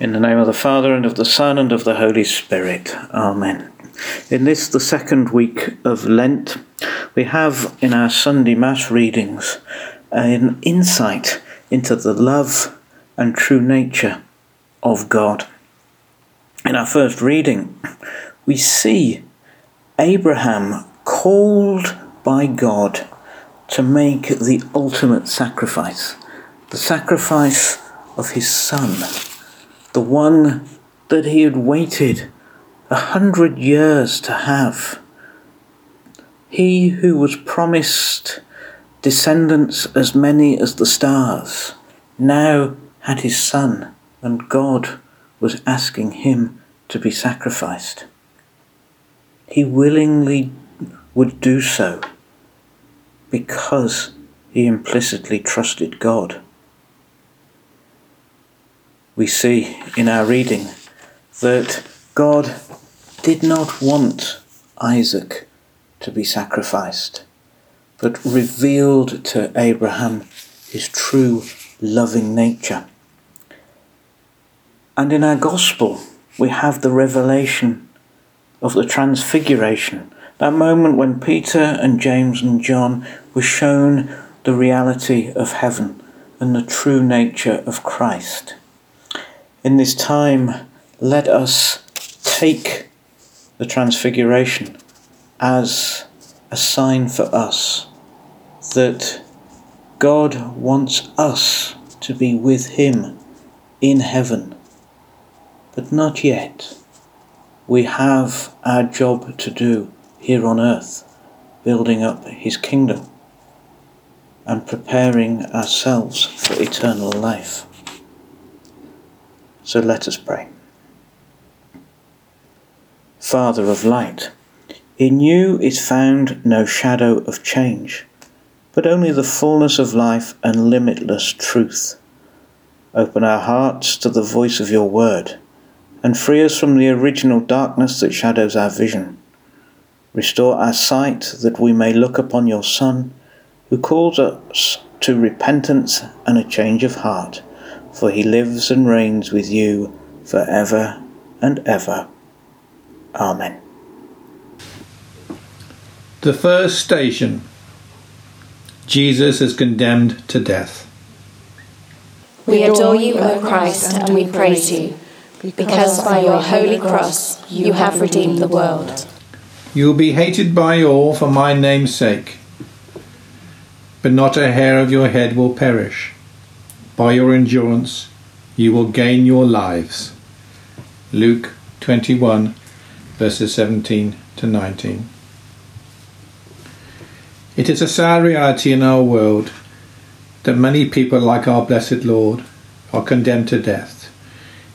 In the name of the Father, and of the Son, and of the Holy Spirit. Amen. In this, the second week of Lent, we have in our Sunday Mass readings an insight into the love and true nature of God. In our first reading, we see Abraham called by God to make the ultimate sacrifice, the sacrifice of his son the one that he had waited a hundred years to have. He who was promised descendants as many as the stars now had his son, and God was asking him to be sacrificed. He willingly would do so because he implicitly trusted God we see in our reading that God did not want Isaac to be sacrificed, but revealed to Abraham his true loving nature. And in our gospel, we have the revelation of the transfiguration, that moment when Peter and James and John were shown the reality of heaven and the true nature of Christ in this time, let us take the Transfiguration as a sign for us that God wants us to be with Him in heaven. But not yet. We have our job to do here on earth, building up His kingdom and preparing ourselves for eternal life. So let us pray. Father of light, in you is found no shadow of change, but only the fullness of life and limitless truth. Open our hearts to the voice of your word, and free us from the original darkness that shadows our vision. Restore our sight that we may look upon your Son, who calls us to repentance and a change of heart for he lives and reigns with you for ever and ever. Amen. The first station Jesus is condemned to death. We adore you, O Christ, and we praise you, because by your holy cross you have redeemed the world. You will be hated by all for my name's sake, but not a hair of your head will perish. By your endurance, you will gain your lives. Luke 21, verses 17 to 19. It is a sad reality in our world that many people, like our blessed Lord, are condemned to death,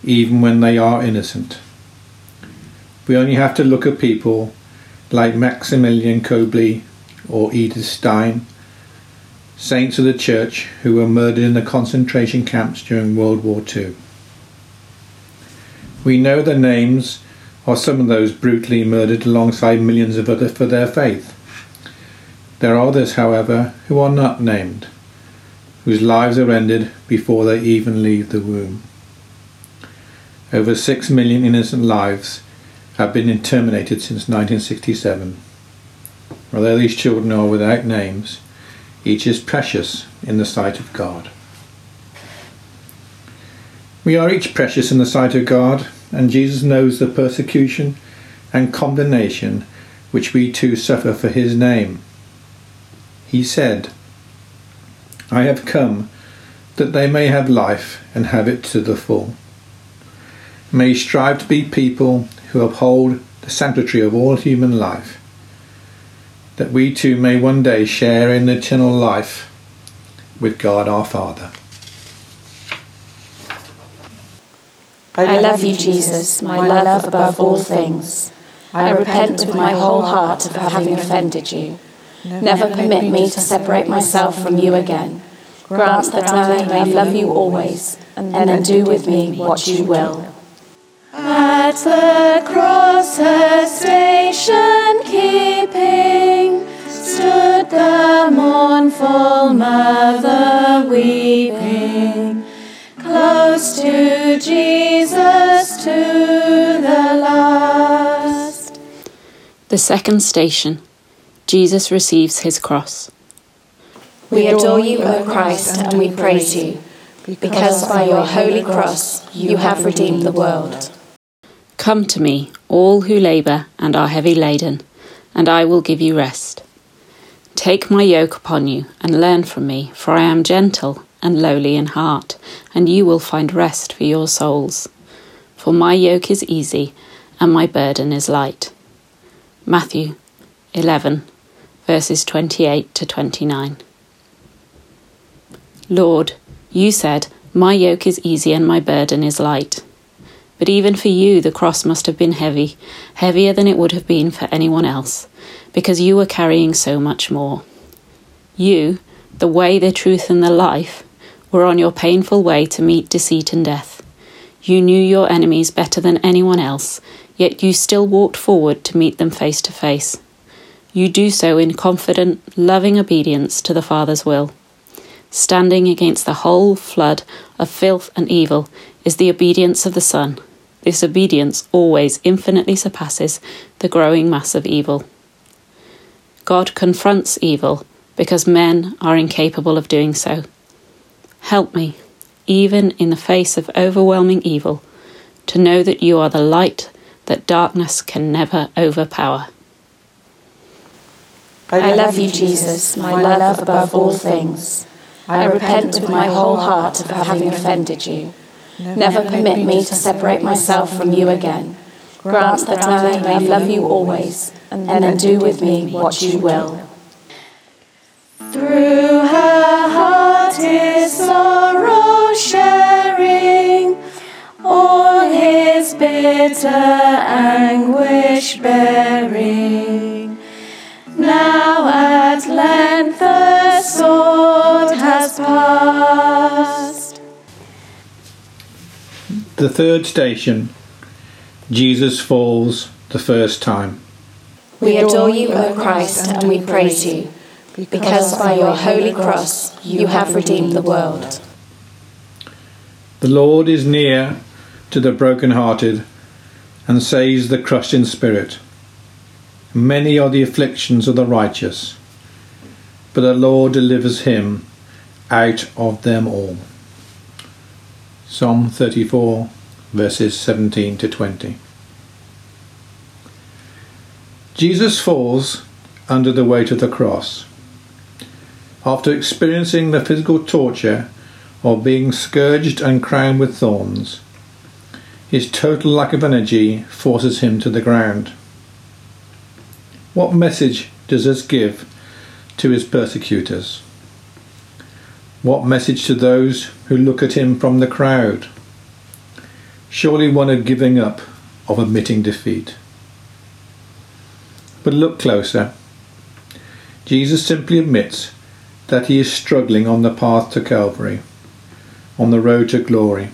even when they are innocent. We only have to look at people like Maximilian Kolbe or Edith Stein saints of the church who were murdered in the concentration camps during World War II. We know the names of some of those brutally murdered alongside millions of others for their faith. There are others, however, who are not named, whose lives are ended before they even leave the womb. Over six million innocent lives have been terminated since 1967. Although these children are without names, each is precious in the sight of God. We are each precious in the sight of God, and Jesus knows the persecution and condemnation which we too suffer for his name. He said, I have come that they may have life and have it to the full. May strive to be people who uphold the sanctity of all human life that we too may one day share in eternal life with God our Father. I love you, Jesus, my love above all things. I repent with my whole heart of having offended you. Never permit me to separate myself from you again. Grant that I may love you always, and then do with me what you will. At the cross, her station keeping, stood the mournful mother weeping. Close to Jesus to the last. The second station Jesus receives his cross. We adore you, O Christ, and we praise you, because by your holy cross you have redeemed the world. Come to me, all who labour and are heavy laden, and I will give you rest. Take my yoke upon you and learn from me, for I am gentle and lowly in heart, and you will find rest for your souls. For my yoke is easy and my burden is light. Matthew 11, verses 28 to 29. Lord, you said, My yoke is easy and my burden is light. But even for you, the cross must have been heavy, heavier than it would have been for anyone else, because you were carrying so much more. You, the way, the truth, and the life, were on your painful way to meet deceit and death. You knew your enemies better than anyone else, yet you still walked forward to meet them face to face. You do so in confident, loving obedience to the Father's will. Standing against the whole flood of filth and evil is the obedience of the Son. This obedience always infinitely surpasses the growing mass of evil. God confronts evil because men are incapable of doing so. Help me, even in the face of overwhelming evil, to know that you are the light that darkness can never overpower. I love you, Jesus, my love above all things. I repent with my whole heart of having offended you. Never permit me to separate myself from you again. Grant that I may love you always, and then do with me what you will. Through her heart is sorrow sharing, all his bitter anguish bearing. Now at length the sword The third station Jesus falls the first time. We adore you, O Christ, and we praise you, because by your holy cross you have redeemed the world. The Lord is near to the broken-hearted and saves the crushed in spirit. Many are the afflictions of the righteous, but the Lord delivers him out of them all. Psalm 34, verses 17 to 20. Jesus falls under the weight of the cross. After experiencing the physical torture of being scourged and crowned with thorns, his total lack of energy forces him to the ground. What message does this give to his persecutors? What message to those who look at him from the crowd? Surely one of giving up, of admitting defeat. But look closer. Jesus simply admits that he is struggling on the path to Calvary, on the road to glory.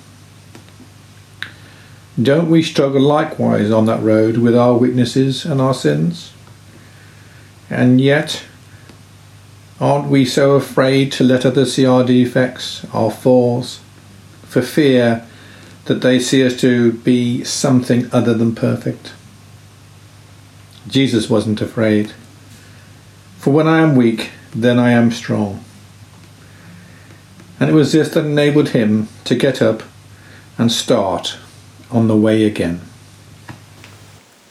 Don't we struggle likewise on that road with our weaknesses and our sins? And yet, aren't we so afraid to let others see our defects, our falls, for fear that they see us to be something other than perfect? Jesus wasn't afraid. For when I am weak, then I am strong. And it was this that enabled him to get up and start on the way again.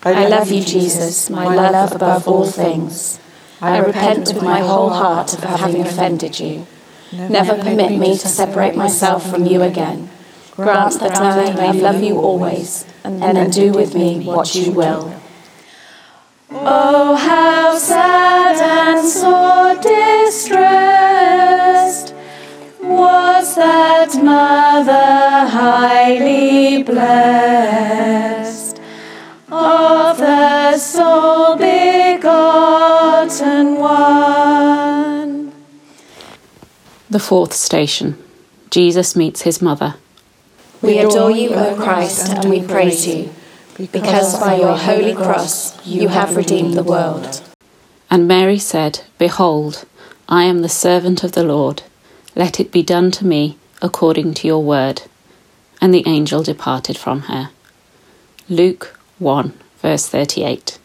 I love you, Jesus, my love above all things. I repent with my whole heart of having offended you. Never permit me to separate myself from you again. Grant that I may love you always, and then do with me what you will. Oh, how sad and sore distressed was that mother highly blessed of the sole begotten one. The fourth station Jesus meets his mother. We adore you, O Christ, and we praise you, because by your holy cross you have redeemed the world. And Mary said, Behold, I am the servant of the Lord. Let it be done to me according to your word. And the angel departed from her. Luke 1, verse 38.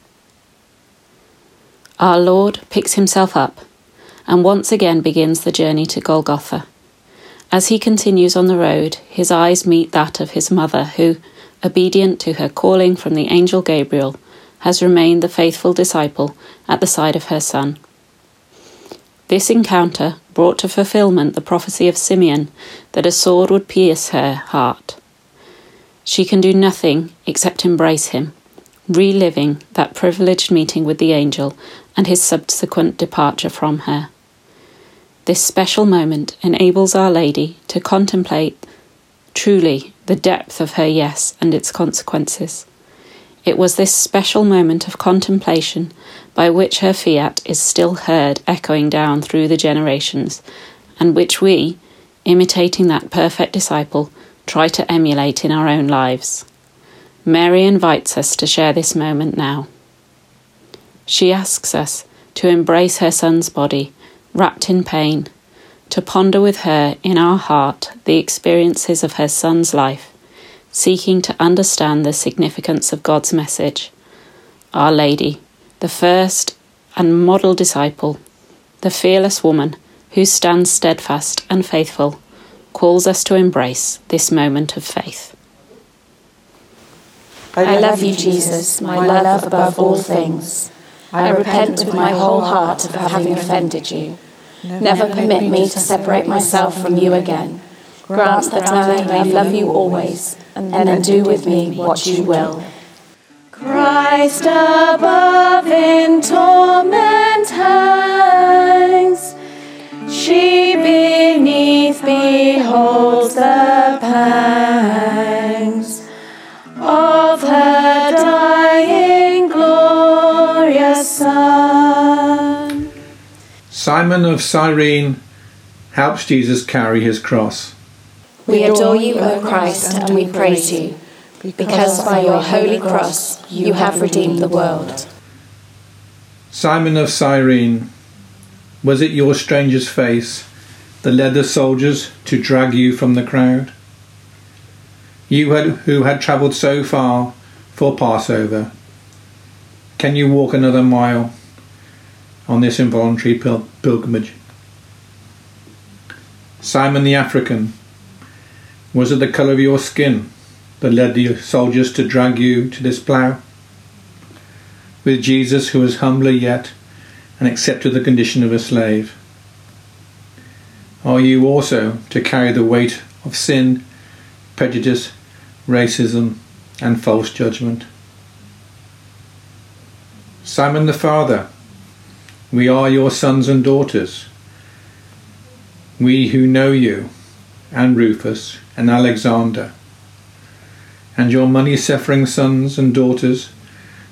Our Lord picks himself up and once again begins the journey to Golgotha. As he continues on the road, his eyes meet that of his mother, who, obedient to her calling from the angel Gabriel, has remained the faithful disciple at the side of her son. This encounter brought to fulfillment the prophecy of Simeon that a sword would pierce her heart. She can do nothing except embrace him, reliving that privileged meeting with the angel and his subsequent departure from her. This special moment enables Our Lady to contemplate truly the depth of her yes and its consequences. It was this special moment of contemplation by which her fiat is still heard echoing down through the generations, and which we, imitating that perfect disciple, try to emulate in our own lives. Mary invites us to share this moment now. She asks us to embrace her son's body, wrapped in pain, to ponder with her in our heart the experiences of her son's life seeking to understand the significance of God's message. Our Lady, the first and model disciple, the fearless woman who stands steadfast and faithful, calls us to embrace this moment of faith. I love you, Jesus, my love above all things. I repent with my whole heart of having offended you. Never permit me to separate myself from you again. Grant that I may love you always and then do with me what you will. Christ above in torment hangs, she beneath beholds the pangs of Simon of Cyrene helps Jesus carry his cross. We adore you, O Christ, and we praise you, because by your holy cross you have redeemed the world. Simon of Cyrene, was it your stranger's face that led the soldiers to drag you from the crowd? You had, who had travelled so far for Passover, can you walk another mile on this involuntary pil- pilgrimage? Simon the African, was it the colour of your skin that led the soldiers to drag you to this plough? With Jesus, who was humbler yet and accepted the condition of a slave? Are you also to carry the weight of sin, prejudice, racism, and false judgment? Simon the Father, we are your sons and daughters. We who know you, and Rufus, and Alexander, and your money suffering sons and daughters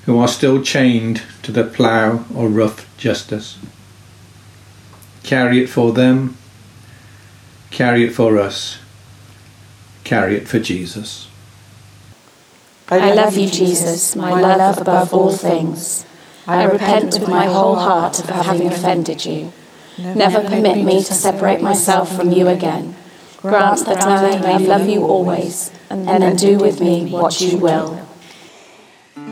who are still chained to the plough or rough justice. Carry it for them, carry it for us, carry it for Jesus. I love you, Jesus, my love above all things. I repent with my whole heart of having offended you. Never permit me to separate myself from you again. Grant that I may love you always, and then do with me what you will.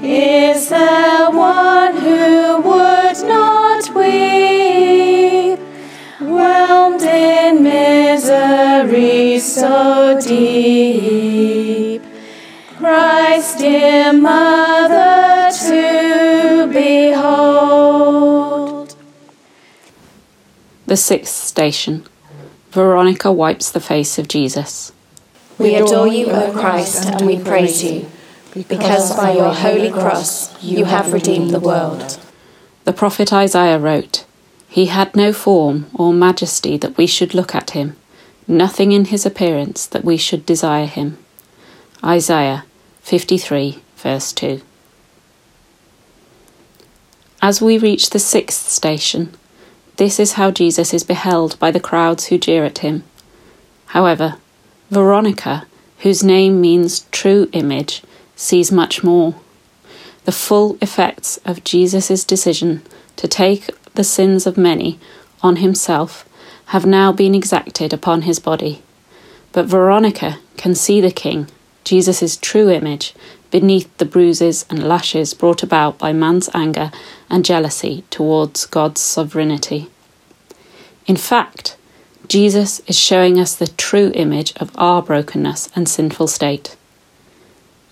Is there one who would not weep, whelmed in misery so deep? Christ, dear mother, The sixth station. Veronica wipes the face of Jesus. We adore you, O Christ, and we praise you, because by your holy cross you have redeemed the world. The prophet Isaiah wrote, He had no form or majesty that we should look at him, nothing in his appearance that we should desire him. Isaiah 53, verse 2. As we reach the sixth station, this is how Jesus is beheld by the crowds who jeer at him. However, Veronica, whose name means true image, sees much more. The full effects of Jesus' decision to take the sins of many on himself have now been exacted upon his body. But Veronica can see the king Jesus' true image, beneath the bruises and lashes brought about by man's anger and jealousy towards God's sovereignty. In fact, Jesus is showing us the true image of our brokenness and sinful state.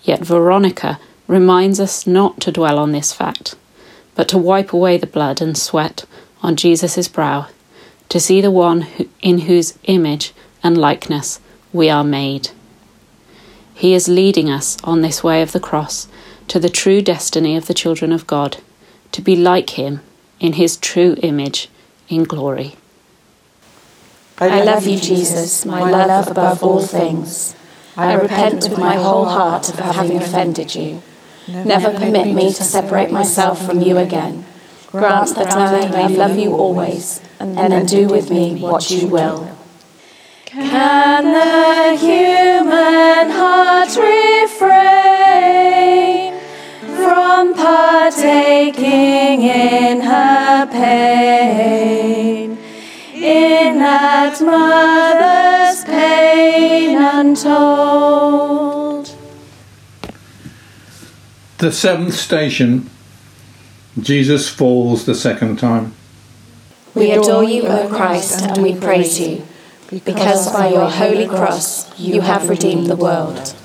Yet Veronica reminds us not to dwell on this fact, but to wipe away the blood and sweat on Jesus' brow, to see the one who, in whose image and likeness we are made. He is leading us on this way of the cross to the true destiny of the children of God, to be like Him in His true image in glory. I love you, Jesus, my love above all things. I repent with my whole heart of having offended you. Never permit me to separate myself from you again. Grant that I may love you always, and then do with me what you will. Can the human heart refrain from partaking in her pain? In that mother's pain untold. The seventh station, Jesus falls the second time. We adore you, O Christ, and we praise you because by your holy cross you have redeemed the world.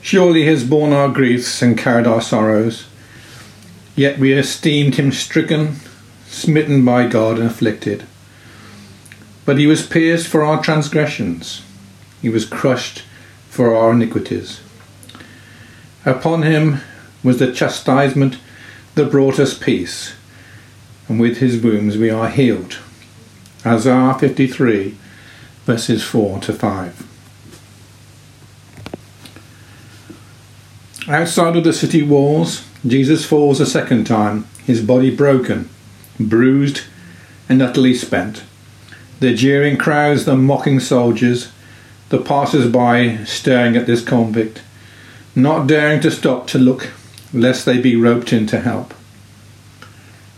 Surely he has borne our griefs and carried our sorrows, yet we esteemed him stricken, smitten by God, and afflicted. But he was pierced for our transgressions, he was crushed for our iniquities. Upon him was the chastisement that brought us peace, and with his wounds we are healed. Isaiah 53 verses 4 to 5. Outside of the city walls, Jesus falls a second time, his body broken, bruised, and utterly spent. The jeering crowds, the mocking soldiers, the passers by staring at this convict, not daring to stop to look lest they be roped in to help.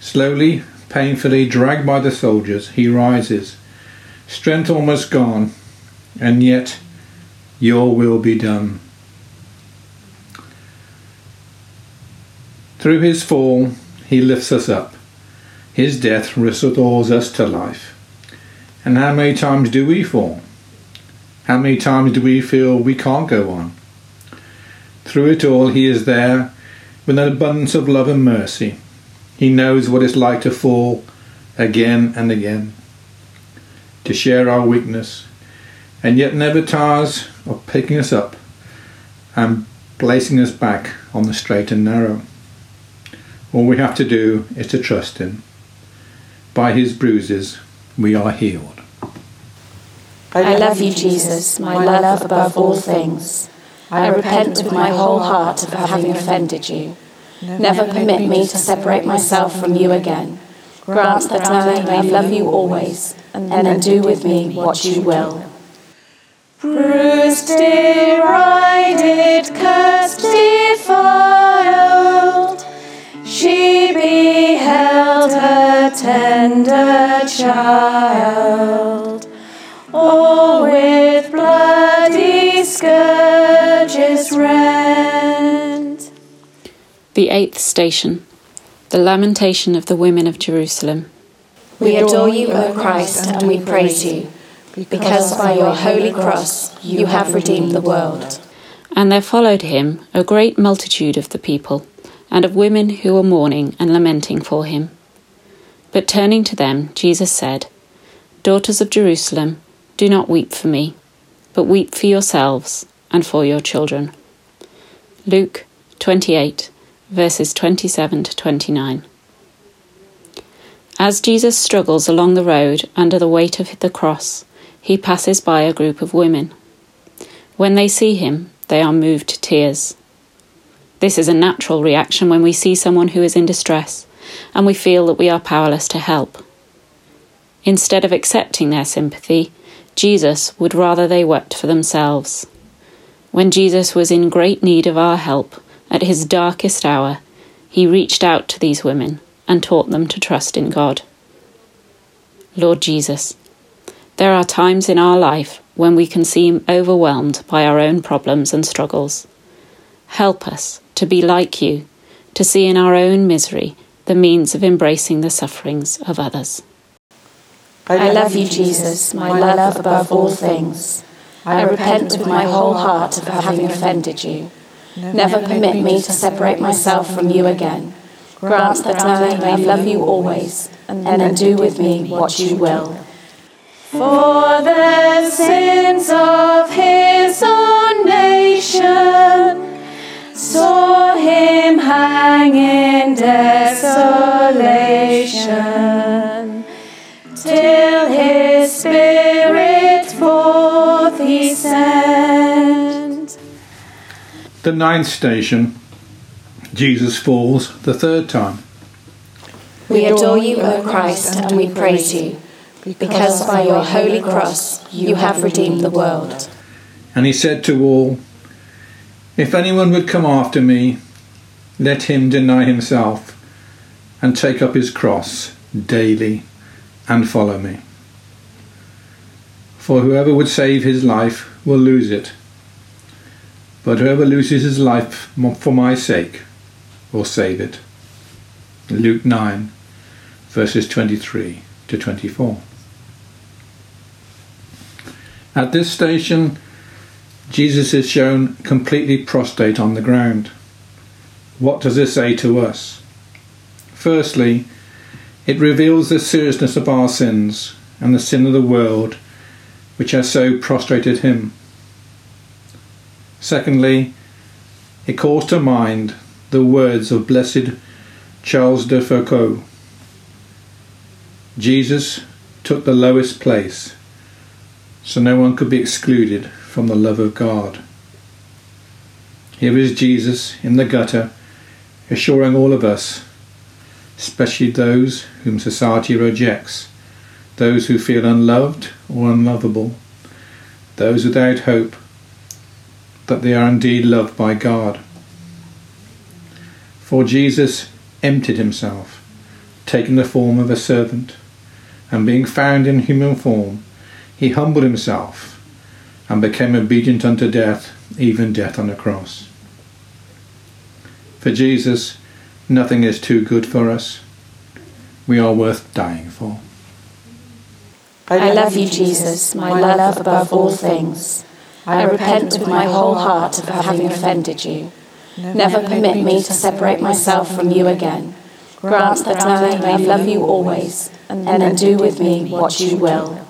Slowly, painfully dragged by the soldiers, he rises strength almost gone, and yet your will be done. Through his fall, he lifts us up. His death restores us to life. And how many times do we fall? How many times do we feel we can't go on? Through it all, he is there with an abundance of love and mercy. He knows what it's like to fall again and again to share our weakness, and yet never tires of picking us up and placing us back on the straight and narrow. All we have to do is to trust Him. By His bruises, we are healed. I love you, Jesus, my love above all things. I repent with my whole heart of having offended you. Never permit me to separate myself from you again. Grant that I may love you always, and then do with me what you will. Bruised, derided, cursed, defiled, she beheld her tender child, all with bloody scourges rent. The eighth station the lamentation of the women of Jerusalem. We adore you, O Christ, and we praise you, because by your holy cross you have redeemed the world. And there followed him a great multitude of the people, and of women who were mourning and lamenting for him. But turning to them, Jesus said, Daughters of Jerusalem, do not weep for me, but weep for yourselves and for your children. Luke 28 verses 27 to 29. As Jesus struggles along the road under the weight of the cross, he passes by a group of women. When they see him, they are moved to tears. This is a natural reaction when we see someone who is in distress and we feel that we are powerless to help. Instead of accepting their sympathy, Jesus would rather they wept for themselves. When Jesus was in great need of our help, at his darkest hour, he reached out to these women and taught them to trust in God. Lord Jesus, there are times in our life when we can seem overwhelmed by our own problems and struggles. Help us to be like you, to see in our own misery the means of embracing the sufferings of others. I love you, Jesus, my love above all things. I repent with my whole heart of having offended you. Never permit me to separate myself from you again. Grant that I may love you always, and then do with me what you will. For the sins of his own nation saw him hang in desolation till his spirit The ninth station, Jesus falls the third time. We adore you, O Christ, and we praise you, because by your holy cross you have redeemed the world. And he said to all, If anyone would come after me, let him deny himself and take up his cross daily and follow me. For whoever would save his life will lose it, but whoever loses his life for my sake will save it. Luke 9, verses 23 to 24. At this station, Jesus is shown completely prostrate on the ground. What does this say to us? Firstly, it reveals the seriousness of our sins and the sin of the world which has so prostrated him. Secondly, it calls to mind the words of blessed Charles de Foucauld. Jesus took the lowest place so no one could be excluded from the love of God. Here is Jesus in the gutter, assuring all of us, especially those whom society rejects, those who feel unloved or unlovable, those without hope, that they are indeed loved by God. For Jesus emptied himself, taking the form of a servant, and being found in human form, he humbled himself and became obedient unto death, even death on a cross. For Jesus, nothing is too good for us. We are worth dying for. I love you, Jesus, my love above all things. I repent with my whole heart of having offended you. Never permit me to separate myself from you again. Grant that I may love you always, and then do with me what you will.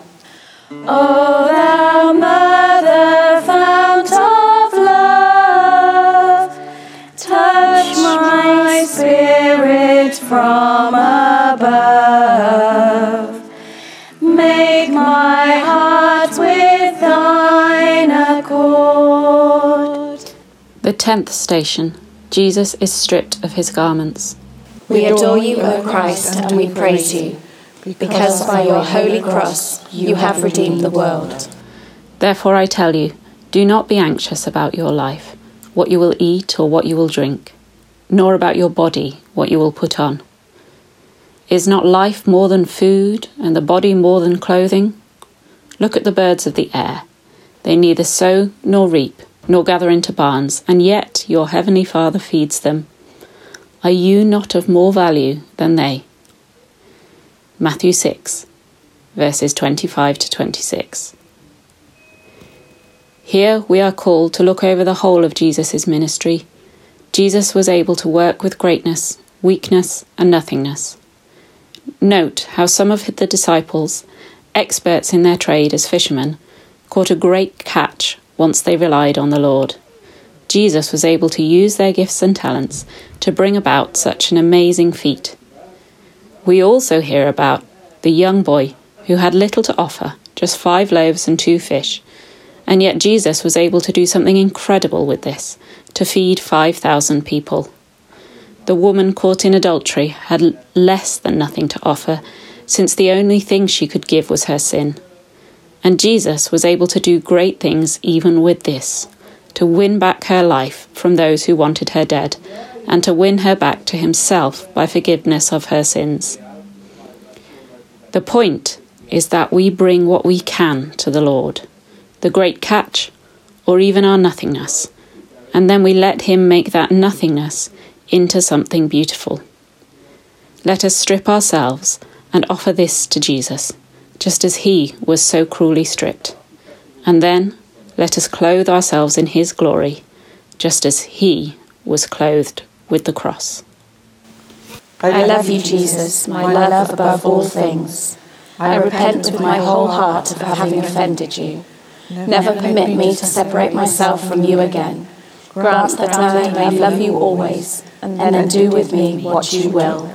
O oh, thou mother fount of love, touch my spirit from above. Tenth station Jesus is stripped of his garments. We adore you, O Christ, and we praise you, because by your holy cross you have redeemed the world. Therefore I tell you, do not be anxious about your life, what you will eat or what you will drink, nor about your body, what you will put on. Is not life more than food, and the body more than clothing? Look at the birds of the air. They neither sow nor reap, nor gather into barns, and yet your heavenly Father feeds them. Are you not of more value than they? Matthew 6, verses 25 to 26. Here we are called to look over the whole of Jesus' ministry. Jesus was able to work with greatness, weakness, and nothingness. Note how some of the disciples, experts in their trade as fishermen, caught a great catch once they relied on the Lord. Jesus was able to use their gifts and talents to bring about such an amazing feat. We also hear about the young boy who had little to offer, just five loaves and two fish, and yet Jesus was able to do something incredible with this to feed 5,000 people. The woman caught in adultery had less than nothing to offer, since the only thing she could give was her sin. And Jesus was able to do great things even with this to win back her life from those who wanted her dead, and to win her back to himself by forgiveness of her sins. The point is that we bring what we can to the Lord. the great catch, or even our nothingness, and then we let Him make that nothingness into something beautiful. Let us strip ourselves and offer this to Jesus, just as He was so cruelly stripped. And then let us clothe ourselves in His glory, just as He was clothed with the cross. I love you, Jesus, my love above all things. I repent with my whole heart of having offended you. Never permit me to separate myself from you again. Grant that I may love you always, and then do with me what you will.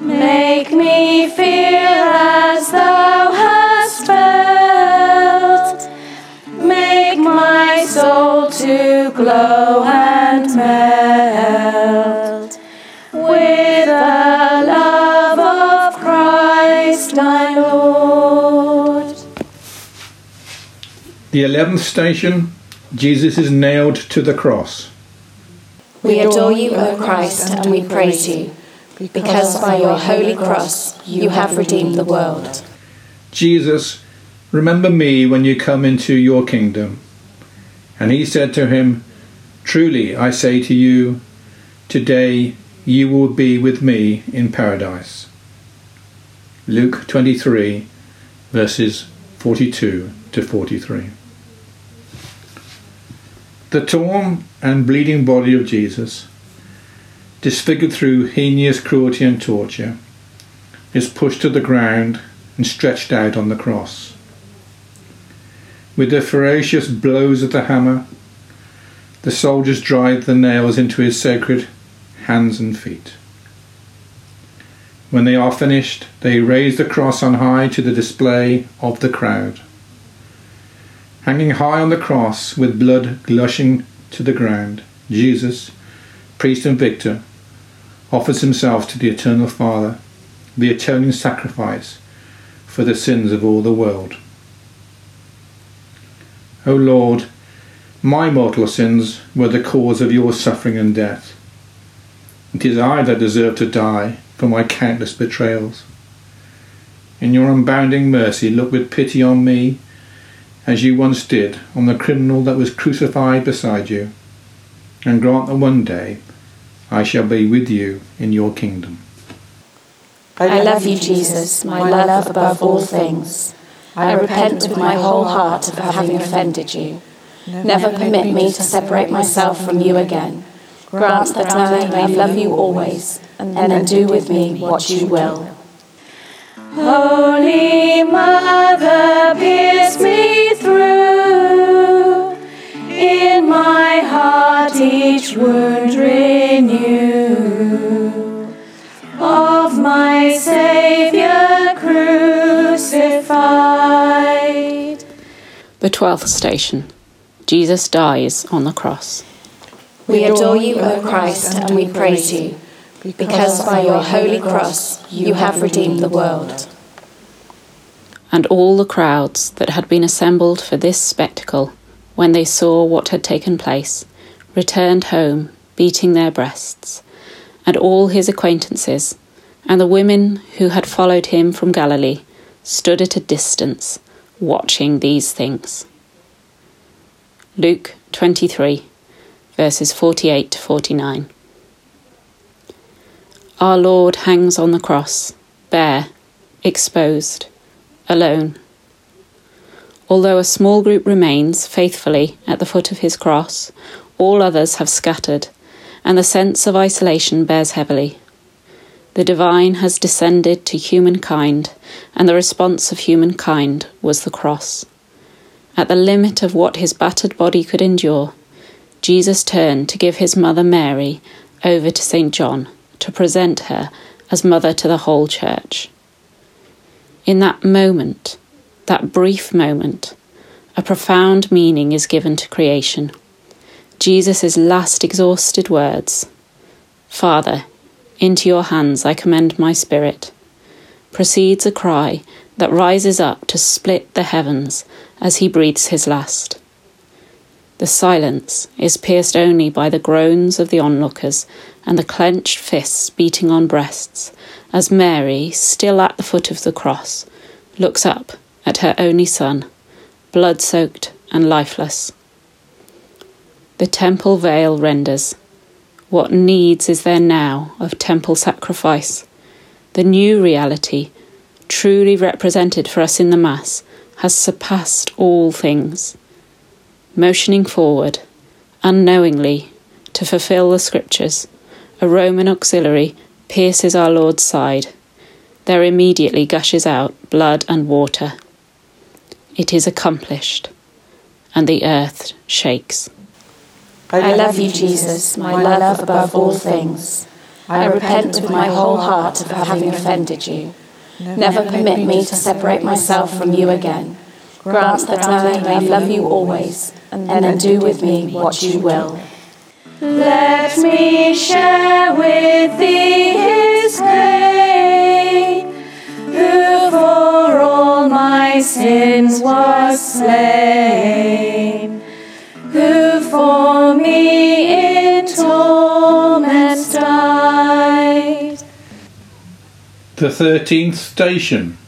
Make me feel as thou hast felt. Make my soul to glow and melt with the love of Christ my Lord. The eleventh station Jesus is nailed to the cross. We adore you, O Christ, and we praise you, because by your holy cross you have redeemed the world. Jesus, remember me when you come into your kingdom. And he said to him, Truly I say to you, today you will be with me in paradise. Luke 23, verses 42 to 43. The torn and bleeding body of Jesus, disfigured through heinous cruelty and torture, is pushed to the ground and stretched out on the cross. With the ferocious blows of the hammer, the soldiers drive the nails into his sacred hands and feet. When they are finished, they raise the cross on high to the display of the crowd. Hanging high on the cross, with blood gushing to the ground, Jesus, priest and victor, offers himself to the eternal Father, the atoning sacrifice for the sins of all the world. O Lord, my mortal sins were the cause of your suffering and death. It is I that deserve to die for my countless betrayals. In your unbounding mercy, look with pity on me as you once did on the criminal that was crucified beside you, and grant that one day I shall be with you in your kingdom. I love you, Jesus, my love above all things. I repent with my whole heart of having offended you. Never permit me to separate myself from you again. Grant that I may love you always, and then do with me what you will. Holy Mother, pierce me through. In my heart each wound The twelfth station Jesus dies on the cross. We adore you, O Christ, and we praise you, because by your holy cross you have redeemed the world. And all the crowds that had been assembled for this spectacle, when they saw what had taken place, returned home, beating their breasts. And all his acquaintances, and the women who had followed him from Galilee, stood at a distance, watching these things. Luke 23, verses 48 to 49. Our Lord hangs on the cross, bare, exposed, alone. Although a small group remains faithfully at the foot of his cross, all others have scattered, and the sense of isolation bears heavily. The divine has descended to humankind, and the response of humankind was the cross. At the limit of what his battered body could endure, Jesus turned to give his mother Mary over to St. John to present her as mother to the whole church. In that moment, that brief moment, a profound meaning is given to creation. Jesus' last exhausted words Father, into your hands I commend my spirit, Proceeds a cry that rises up to split the heavens as he breathes his last. The silence is pierced only by the groans of the onlookers and the clenched fists beating on breasts as Mary, still at the foot of the cross, looks up at her only son, blood soaked and lifeless. The temple veil renders. What needs is there now of temple sacrifice? The new reality, truly represented for us in the Mass, has surpassed all things. Motioning forward, unknowingly, to fulfill the Scriptures, a Roman auxiliary pierces our Lord's side. There immediately gushes out blood and water. It is accomplished, and the earth shakes. I love you, Jesus, my love above all things. I repent with my whole heart of having offended you. Never permit me to separate myself from you again. Grant that I may love you always, and then do with me what you will. Let me share with thee his pain, who for all my sins was slain, The thirteenth station.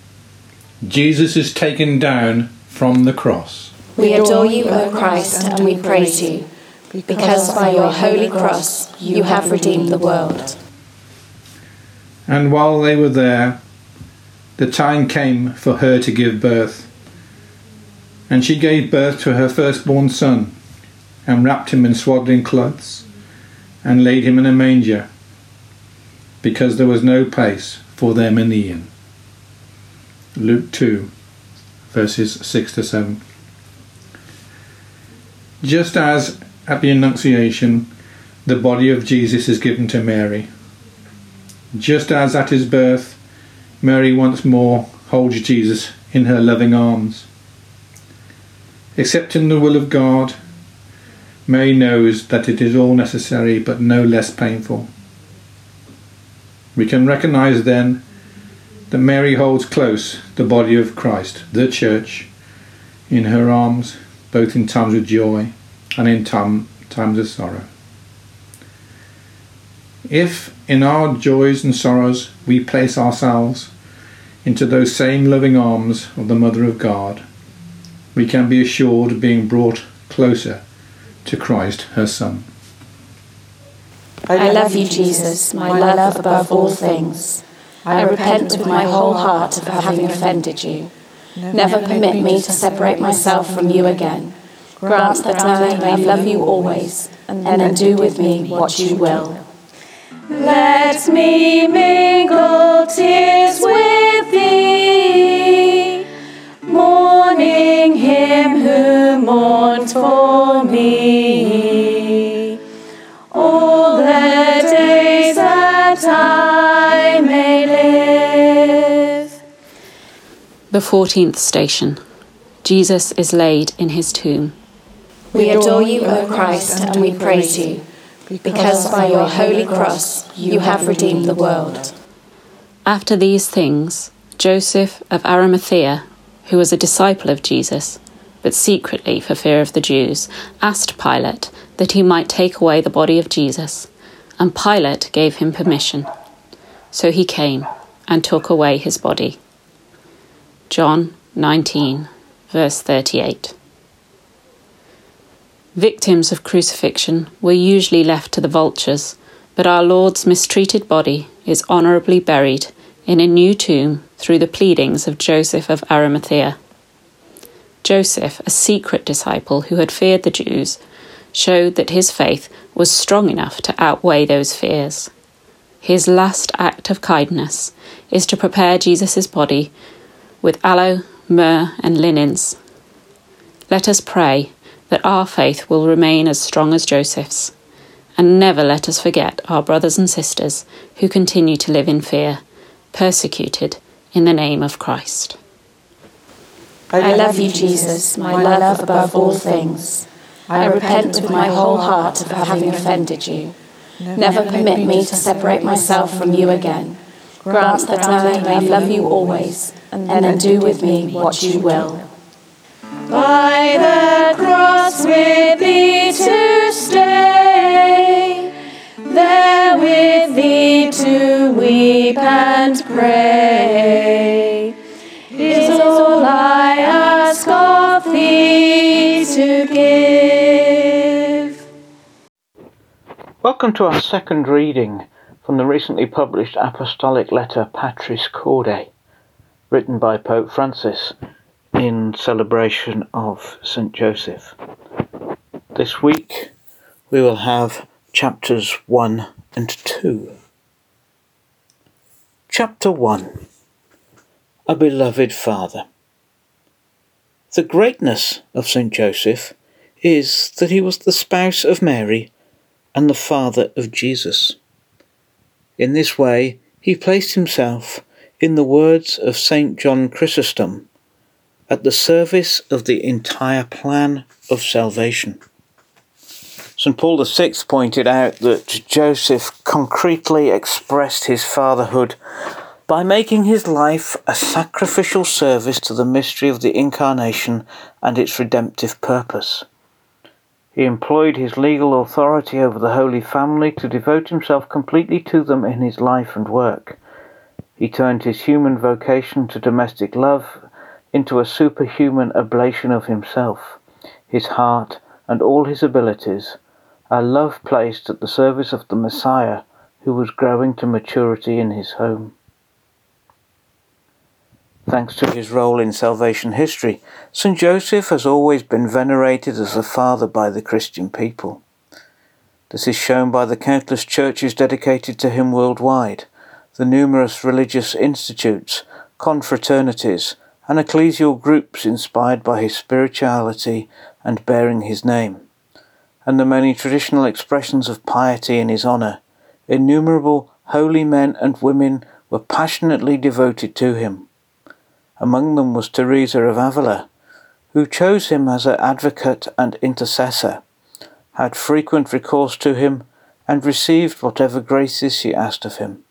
Jesus is taken down from the cross. We adore you, O Christ, and we praise you because by your holy cross you have redeemed the world. And while they were there, the time came for her to give birth. And she gave birth to her firstborn son, and wrapped him in swaddling clothes, and laid him in a manger, because there was no place for them in the inn. Luke 2, verses 6 to 7. Just as at the Annunciation, the body of Jesus is given to Mary. Just as at his birth, Mary once more holds Jesus in her loving arms. Accepting the will of God, Mary knows that it is all necessary but no less painful. We can recognize then that Mary holds close the body of Christ, the Church, in her arms, both in times of joy and in time, times of sorrow. If in our joys and sorrows we place ourselves into those same loving arms of the Mother of God, we can be assured of being brought closer to Christ, her Son. I love you, Jesus, my love above all things. I repent with my whole heart of having offended you. Never permit me to separate myself from you again. Grant that I may love you always, and then do with me what you will. Let me mingle tears with thee, mourning him who mourned for me. That I may live. The 14th station Jesus is laid in his tomb. We adore you, O Christ, and we praise you, because by your holy cross you have redeemed the world. After these things, Joseph of Arimathea, who was a disciple of Jesus, but secretly for fear of the Jews, asked Pilate that he might take away the body of Jesus, and Pilate gave him permission. So he came and took away his body. John 19, verse 38. Victims of crucifixion were usually left to the vultures, but our Lord's mistreated body is honourably buried in a new tomb through the pleadings of Joseph of Arimathea. Joseph, a secret disciple who had feared the Jews, showed that his faith was strong enough to outweigh those fears. His last act of kindness is to prepare Jesus' body with aloe, myrrh, and linens. Let us pray that our faith will remain as strong as Joseph's, and never let us forget our brothers and sisters who continue to live in fear, persecuted in the name of Christ. I love you, Jesus, my love above all things. I repent with my whole heart of having offended you. Never permit me to separate myself from you again. Grant that I may love you always, and then do with me what you will. By the cross with thee to stay, there with thee to weep and pray, is all I ask of thee. to give. Welcome to our second reading from the recently published apostolic letter Patris Corde, written by Pope Francis in celebration of St. Joseph. This week we will have chapters 1 and 2. Chapter 1 A Beloved Father. The greatness of St. Joseph is that he was the spouse of Mary and the father of Jesus. In this way, he placed himself, in the words of St. John Chrysostom, at the service of the entire plan of salvation. St. Paul VI pointed out that Joseph concretely expressed his fatherhood by making his life a sacrificial service to the mystery of the Incarnation and its redemptive purpose. He employed his legal authority over the Holy Family to devote himself completely to them in his life and work. He turned his human vocation to domestic love into a superhuman oblation of himself, his heart, and all his abilities a love placed at the service of the Messiah who was growing to maturity in his home. Thanks to his role in salvation history, St. Joseph has always been venerated as a father by the Christian people. This is shown by the countless churches dedicated to him worldwide, the numerous religious institutes, confraternities, and ecclesial groups inspired by his spirituality and bearing his name and the many traditional expressions of piety in his honour, innumerable holy men and women were passionately devoted to him. Among them was Teresa of Avila, who chose him as her advocate and intercessor, had frequent recourse to him, and received whatever graces she asked of him.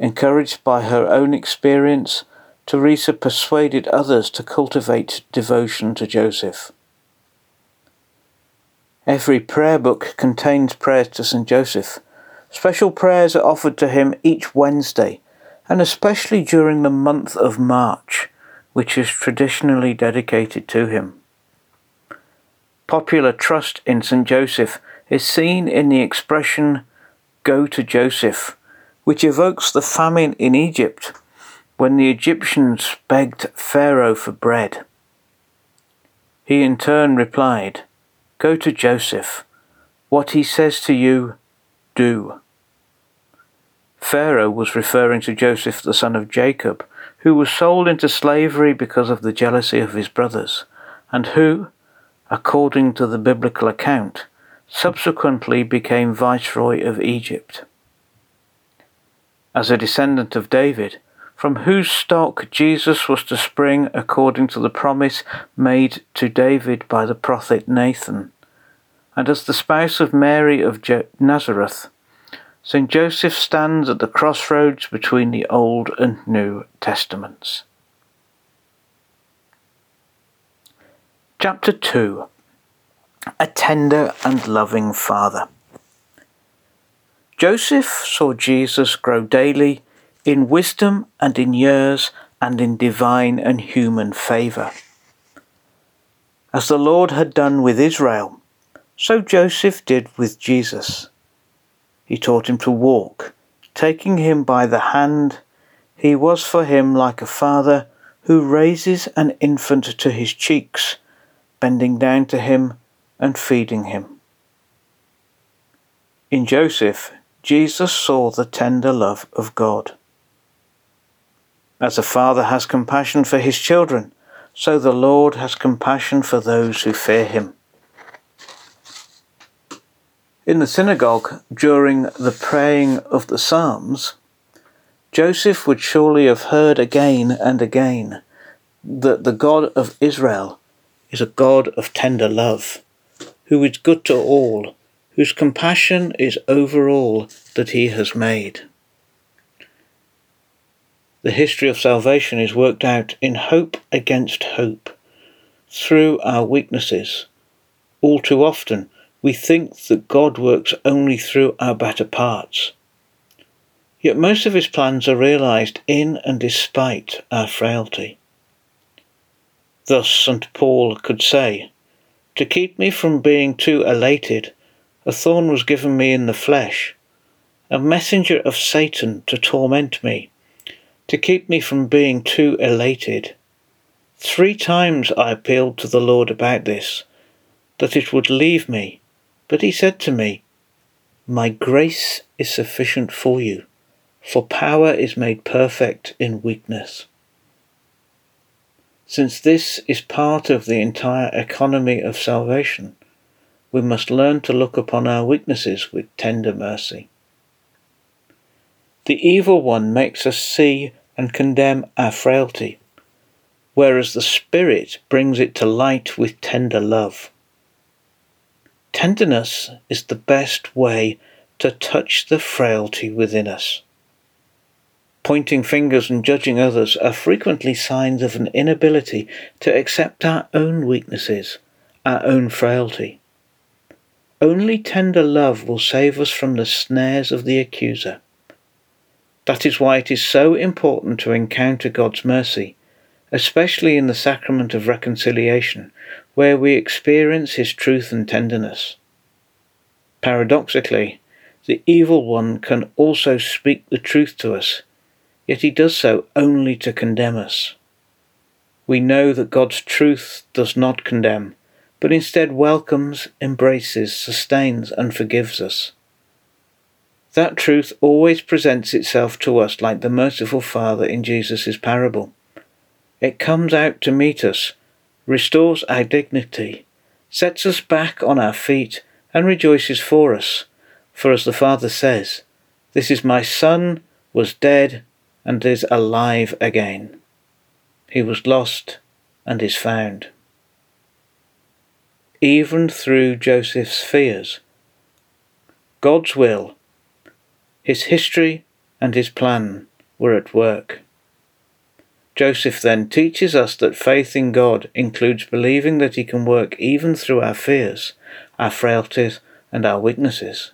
Encouraged by her own experience, Teresa persuaded others to cultivate devotion to Joseph. Every prayer book contains prayers to St. Joseph. Special prayers are offered to him each Wednesday, and especially during the month of March, which is traditionally dedicated to him. Popular trust in St. Joseph is seen in the expression, Go to Joseph, which evokes the famine in Egypt when the Egyptians begged Pharaoh for bread. He in turn replied, Go to Joseph. What he says to you, do. Pharaoh was referring to Joseph, the son of Jacob, who was sold into slavery because of the jealousy of his brothers, and who, according to the biblical account, subsequently became viceroy of Egypt. As a descendant of David, from whose stock Jesus was to spring according to the promise made to David by the prophet Nathan. And as the spouse of Mary of Nazareth, St. Joseph stands at the crossroads between the Old and New Testaments. Chapter 2 A Tender and Loving Father. Joseph saw Jesus grow daily in wisdom and in years and in divine and human favour. As the Lord had done with Israel, so Joseph did with Jesus. He taught him to walk, taking him by the hand. He was for him like a father who raises an infant to his cheeks, bending down to him and feeding him. In Joseph, Jesus saw the tender love of God. As a father has compassion for his children, so the Lord has compassion for those who fear him. In the synagogue, during the praying of the Psalms, Joseph would surely have heard again and again that the God of Israel is a God of tender love, who is good to all, whose compassion is over all that he has made. The history of salvation is worked out in hope against hope, through our weaknesses. All too often, we think that God works only through our better parts. Yet most of his plans are realized in and despite our frailty. Thus, St. Paul could say, To keep me from being too elated, a thorn was given me in the flesh, a messenger of Satan to torment me, to keep me from being too elated. Three times I appealed to the Lord about this, that it would leave me, but he said to me, My grace is sufficient for you, for power is made perfect in weakness. Since this is part of the entire economy of salvation, we must learn to look upon our weaknesses with tender mercy. The evil one makes us see and condemn our frailty, whereas the Spirit brings it to light with tender love. Tenderness is the best way to touch the frailty within us. Pointing fingers and judging others are frequently signs of an inability to accept our own weaknesses, our own frailty. Only tender love will save us from the snares of the accuser. That is why it is so important to encounter God's mercy, especially in the sacrament of reconciliation, where we experience His truth and tenderness. Paradoxically, the evil one can also speak the truth to us yet he does so only to condemn us. We know that God's truth does not condemn, but instead welcomes, embraces, sustains, and forgives us. That truth always presents itself to us like the merciful Father in Jesus' parable. It comes out to meet us, restores our dignity, sets us back on our feet, and rejoices for us. For as the Father says, This is my Son, was dead, and is alive again. He was lost and is found. Even through Joseph's fears, God's will, his history, and his plan were at work. Joseph then teaches us that faith in God includes believing that he can work even through our fears, our frailties, and our weaknesses.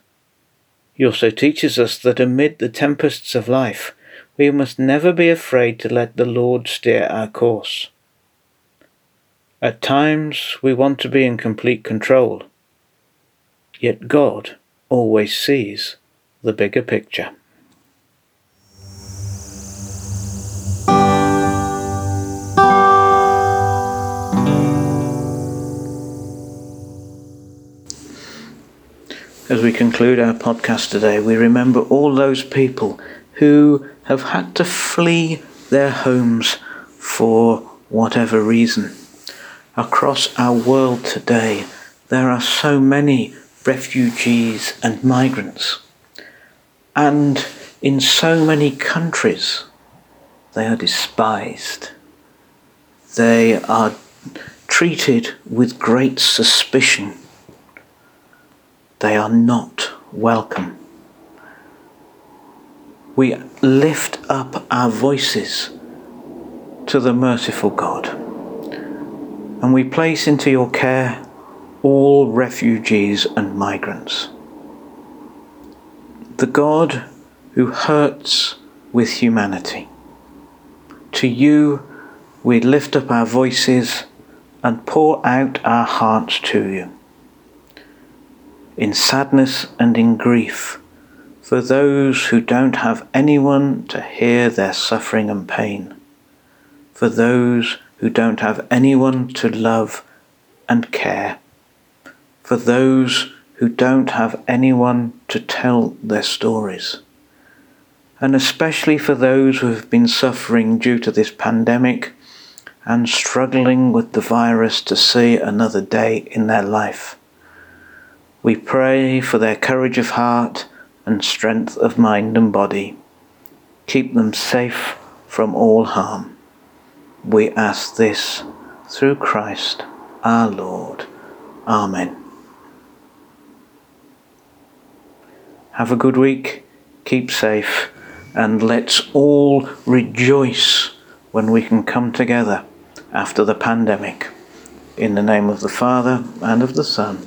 He also teaches us that amid the tempests of life, we must never be afraid to let the Lord steer our course. At times we want to be in complete control, yet God always sees the bigger picture. As we conclude our podcast today, we remember all those people who have had to flee their homes for whatever reason. Across our world today, there are so many refugees and migrants. And in so many countries, they are despised. They are treated with great suspicion. They are not welcome we lift up our voices to the merciful God. And we place into your care all refugees and migrants. The God who hurts with humanity. To you we lift up our voices and pour out our hearts to you. In sadness and in grief, for those who don't have anyone to hear their suffering and pain, for those who don't have anyone to love and care, for those who don't have anyone to tell their stories, and especially for those who have been suffering due to this pandemic and struggling with the virus to see another day in their life. We pray for their courage of heart and strength of mind and body. Keep them safe from all harm. We ask this through Christ our Lord. Amen. Have a good week, keep safe, and let's all rejoice when we can come together after the pandemic. In the name of the Father, and of the Son,